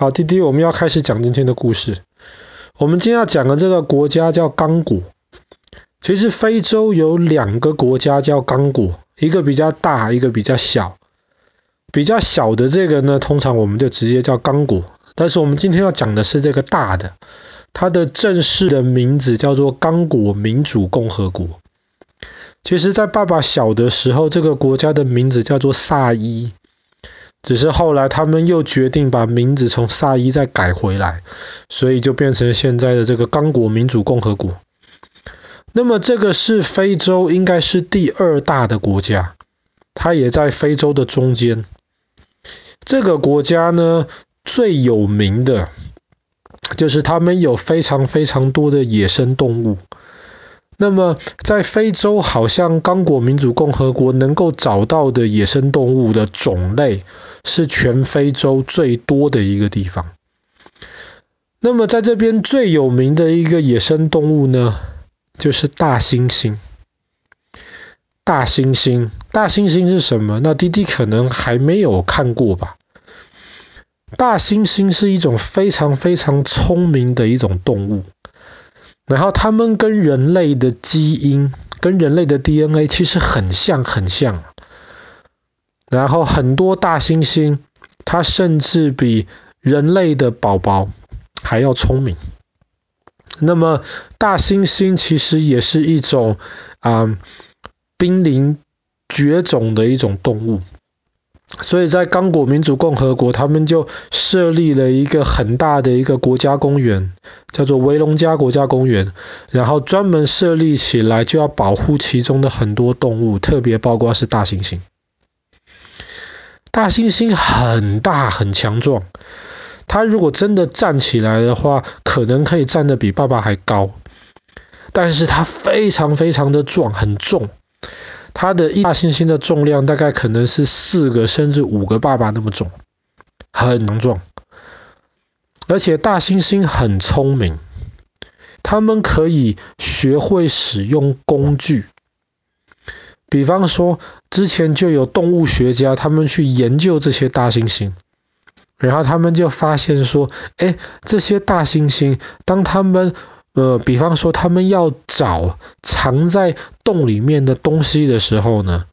好，弟弟，我们要开始讲今天的故事。我们今天要讲的这个国家叫刚果。其实非洲有两个国家叫刚果，一个比较大，一个比较小。比较小的这个呢，通常我们就直接叫刚果。但是我们今天要讲的是这个大的，它的正式的名字叫做刚果民主共和国。其实，在爸爸小的时候，这个国家的名字叫做萨伊。只是后来他们又决定把名字从萨伊再改回来，所以就变成现在的这个刚果民主共和国。那么这个是非洲应该是第二大的国家，它也在非洲的中间。这个国家呢，最有名的就是他们有非常非常多的野生动物。那么在非洲，好像刚果民主共和国能够找到的野生动物的种类。是全非洲最多的一个地方。那么在这边最有名的一个野生动物呢，就是大猩猩。大猩猩，大猩猩是什么？那弟弟可能还没有看过吧。大猩猩是一种非常非常聪明的一种动物，然后它们跟人类的基因、跟人类的 DNA 其实很像，很像。然后很多大猩猩，它甚至比人类的宝宝还要聪明。那么大猩猩其实也是一种啊濒临绝种的一种动物，所以在刚果民主共和国，他们就设立了一个很大的一个国家公园，叫做维隆加国家公园，然后专门设立起来就要保护其中的很多动物，特别包括是大猩猩。大猩猩很大很强壮，它如果真的站起来的话，可能可以站得比爸爸还高。但是它非常非常的壮，很重。它的大猩猩的重量大概可能是四个甚至五个爸爸那么重，很强壮。而且大猩猩很聪明，它们可以学会使用工具。比方说，之前就有动物学家，他们去研究这些大猩猩，然后他们就发现说，哎，这些大猩猩，当他们，呃，比方说他们要找藏在洞里面的东西的时候呢，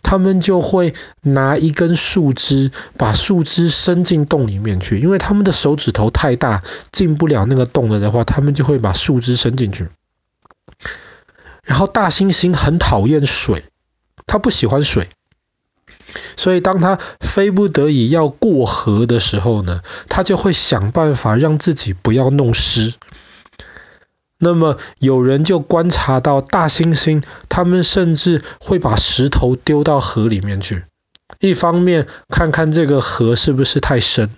他们就会拿一根树枝，把树枝伸进洞里面去，因为他们的手指头太大，进不了那个洞了的话，他们就会把树枝伸进去。然后大猩猩很讨厌水。他不喜欢水，所以当他非不得已要过河的时候呢，他就会想办法让自己不要弄湿。那么有人就观察到大猩猩，他们甚至会把石头丢到河里面去，一方面看看这个河是不是太深，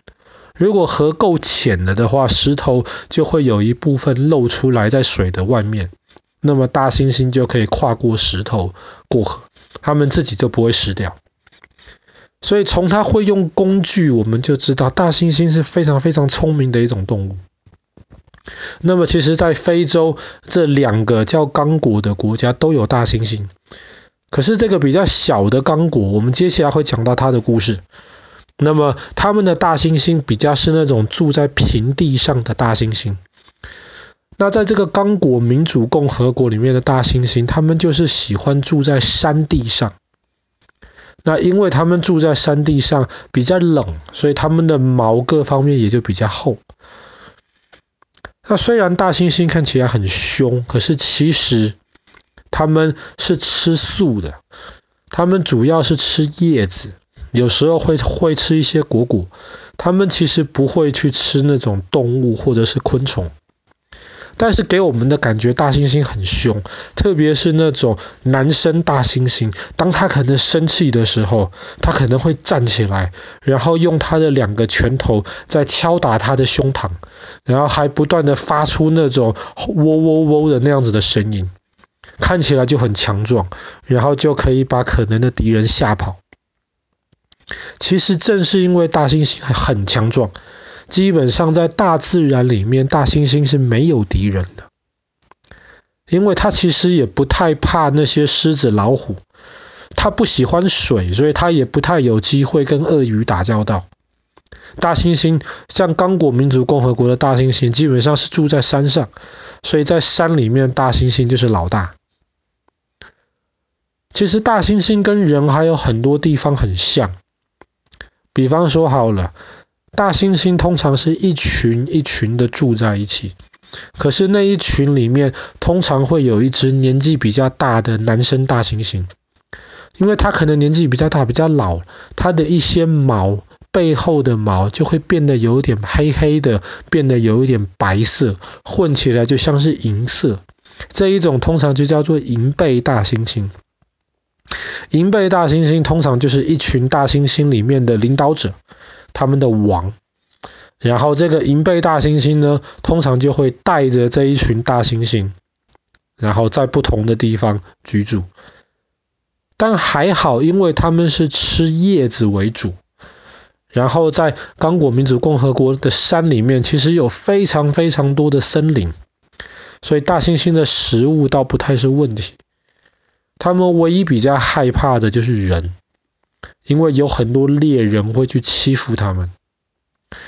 如果河够浅了的话，石头就会有一部分露出来在水的外面，那么大猩猩就可以跨过石头过河。他们自己就不会死掉，所以从他会用工具，我们就知道大猩猩是非常非常聪明的一种动物。那么，其实，在非洲这两个叫刚果的国家都有大猩猩，可是这个比较小的刚果，我们接下来会讲到它的故事。那么，他们的大猩猩比较是那种住在平地上的大猩猩。那在这个刚果民主共和国里面的大猩猩，他们就是喜欢住在山地上。那因为他们住在山地上比较冷，所以他们的毛各方面也就比较厚。那虽然大猩猩看起来很凶，可是其实他们是吃素的。他们主要是吃叶子，有时候会会吃一些果果。他们其实不会去吃那种动物或者是昆虫。但是给我们的感觉，大猩猩很凶，特别是那种男生大猩猩，当他可能生气的时候，他可能会站起来，然后用他的两个拳头在敲打他的胸膛，然后还不断的发出那种喔喔喔的那样子的声音，看起来就很强壮，然后就可以把可能的敌人吓跑。其实正是因为大猩猩很强壮。基本上在大自然里面，大猩猩是没有敌人的，因为它其实也不太怕那些狮子、老虎，它不喜欢水，所以它也不太有机会跟鳄鱼打交道。大猩猩像刚果民主共和国的大猩猩，基本上是住在山上，所以在山里面，大猩猩就是老大。其实大猩猩跟人还有很多地方很像，比方说好了，大猩猩通常是一群一群的住在一起，可是那一群里面通常会有一只年纪比较大的男生大猩猩，因为他可能年纪比较大，比较老，他的一些毛。背后的毛就会变得有点黑黑的，变得有一点白色，混起来就像是银色。这一种通常就叫做银背大猩猩。银背大猩猩通常就是一群大猩猩里面的领导者，他们的王。然后这个银背大猩猩呢，通常就会带着这一群大猩猩，然后在不同的地方居住。但还好，因为他们是吃叶子为主。然后在刚果民主共和国的山里面，其实有非常非常多的森林，所以大猩猩的食物倒不太是问题。他们唯一比较害怕的就是人，因为有很多猎人会去欺负他们，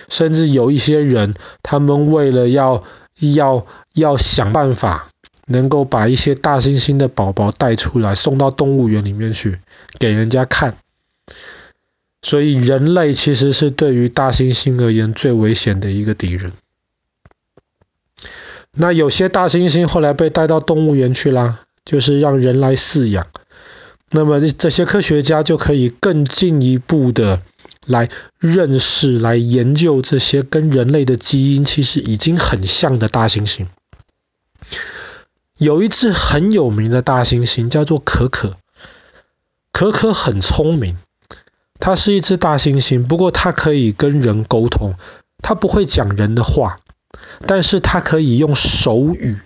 甚至有一些人，他们为了要要要想办法能够把一些大猩猩的宝宝带出来，送到动物园里面去给人家看。所以人类其实是对于大猩猩而言最危险的一个敌人。那有些大猩猩后来被带到动物园去啦，就是让人来饲养。那么这些科学家就可以更进一步的来认识、来研究这些跟人类的基因其实已经很像的大猩猩。有一只很有名的大猩猩叫做可可，可可很聪明。它是一只大猩猩，不过它可以跟人沟通。它不会讲人的话，但是它可以用手语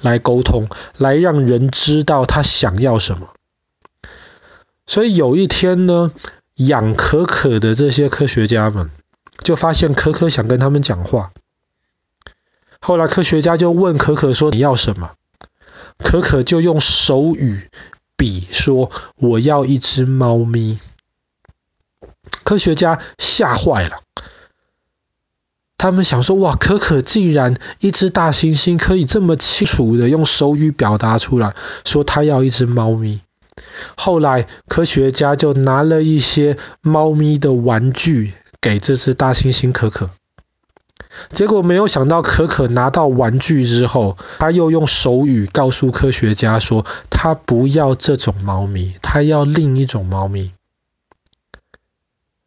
来沟通，来让人知道它想要什么。所以有一天呢，养可可的这些科学家们就发现可可想跟他们讲话。后来科学家就问可可说：“你要什么？”可可就用手语比说：“我要一只猫咪。”科学家吓坏了，他们想说：“哇，可可竟然一只大猩猩可以这么清楚的用手语表达出来，说他要一只猫咪。”后来科学家就拿了一些猫咪的玩具给这只大猩猩可可，结果没有想到可可拿到玩具之后，他又用手语告诉科学家说：“他不要这种猫咪，他要另一种猫咪。”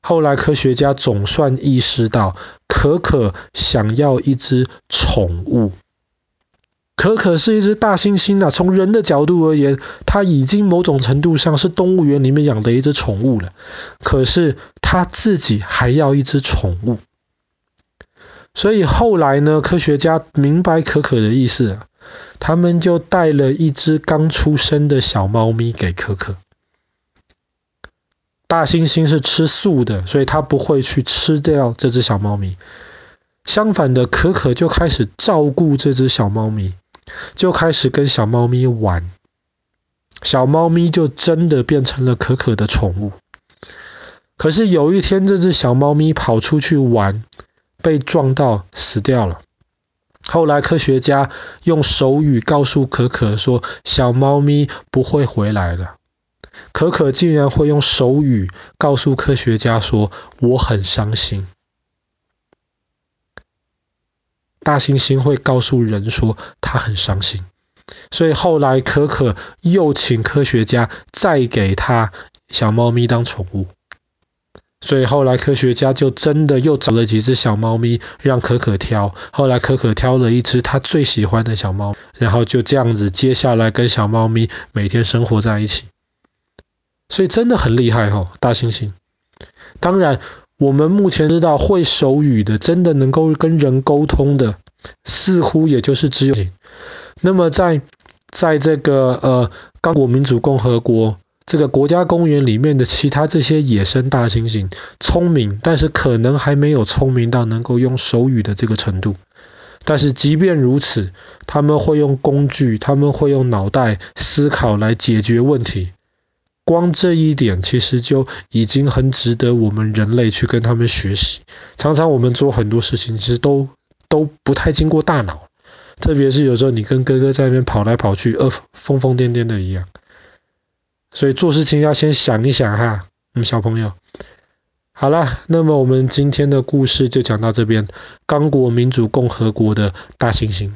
后来科学家总算意识到，可可想要一只宠物。可可是一只大猩猩啊，从人的角度而言，它已经某种程度上是动物园里面养的一只宠物了。可是它自己还要一只宠物。所以后来呢，科学家明白可可的意思，他们就带了一只刚出生的小猫咪给可可。大猩猩是吃素的，所以它不会去吃掉这只小猫咪。相反的，可可就开始照顾这只小猫咪，就开始跟小猫咪玩。小猫咪就真的变成了可可的宠物。可是有一天，这只小猫咪跑出去玩，被撞到死掉了。后来科学家用手语告诉可可说：“小猫咪不会回来了。”可可竟然会用手语告诉科学家说：“我很伤心。”大猩猩会告诉人说他很伤心，所以后来可可又请科学家再给他小猫咪当宠物，所以后来科学家就真的又找了几只小猫咪让可可挑，后来可可挑了一只他最喜欢的小猫，然后就这样子接下来跟小猫咪每天生活在一起。所以真的很厉害哦，大猩猩。当然，我们目前知道会手语的，真的能够跟人沟通的，似乎也就是只有。那么在在这个呃刚果民主共和国这个国家公园里面的其他这些野生大猩猩，聪明，但是可能还没有聪明到能够用手语的这个程度。但是即便如此，他们会用工具，他们会用脑袋思考来解决问题。光这一点其实就已经很值得我们人类去跟他们学习。常常我们做很多事情，其实都都不太经过大脑，特别是有时候你跟哥哥在那边跑来跑去，呃，疯疯癫癫的一样。所以做事情要先想一想哈，嗯，小朋友。好了，那么我们今天的故事就讲到这边。刚果民主共和国的大猩猩。